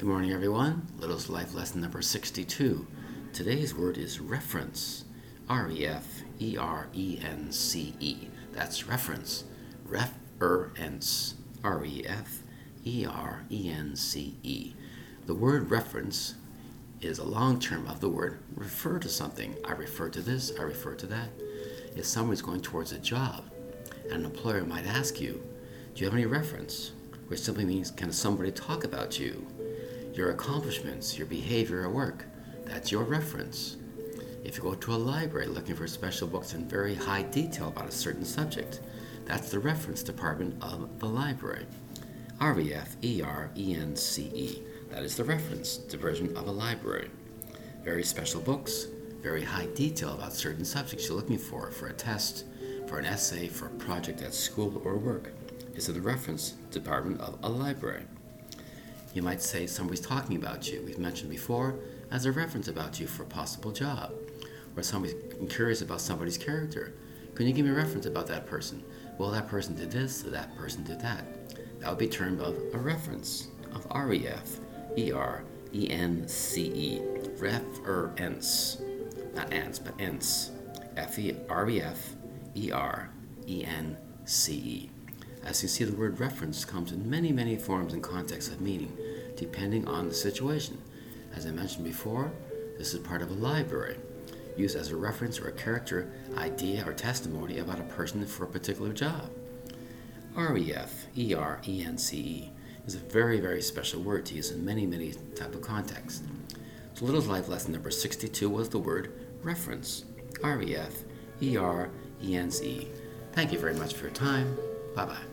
Good morning, everyone. Little's Life lesson number 62. Today's word is reference. R E F E R E N C E. That's reference. Reference. R E F E R E N C E. The word reference is a long term of the word refer to something. I refer to this, I refer to that. If someone's going towards a job, an employer might ask you, Do you have any reference? Which simply means, Can somebody talk about you? Your accomplishments, your behavior at work. That's your reference. If you go to a library looking for special books in very high detail about a certain subject, that's the reference department of the library. R E F E R E N C E. That is the reference division of a library. Very special books, very high detail about certain subjects you're looking for, for a test, for an essay, for a project at school or work, is in the reference department of a library. You might say somebody's talking about you, we've mentioned before, as a reference about you for a possible job. Or somebody's curious about somebody's character. Can you give me a reference about that person? Well, that person did this, that person did that. That would be termed of a reference of REF, ER, E-N-C-E, reference, not ants, but ents, F-E-R-E-F, E-R, E-N-C-E. As you see, the word reference comes in many, many forms and contexts of meaning, depending on the situation. As I mentioned before, this is part of a library, used as a reference or a character, idea, or testimony about a person for a particular job. REF, E-R-E-N-C-E, is a very, very special word to use in many, many type of contexts. So Little's Life lesson number 62 was the word reference. R-E-F, E-R-E-N-C-E. Thank you very much for your time. Bye-bye.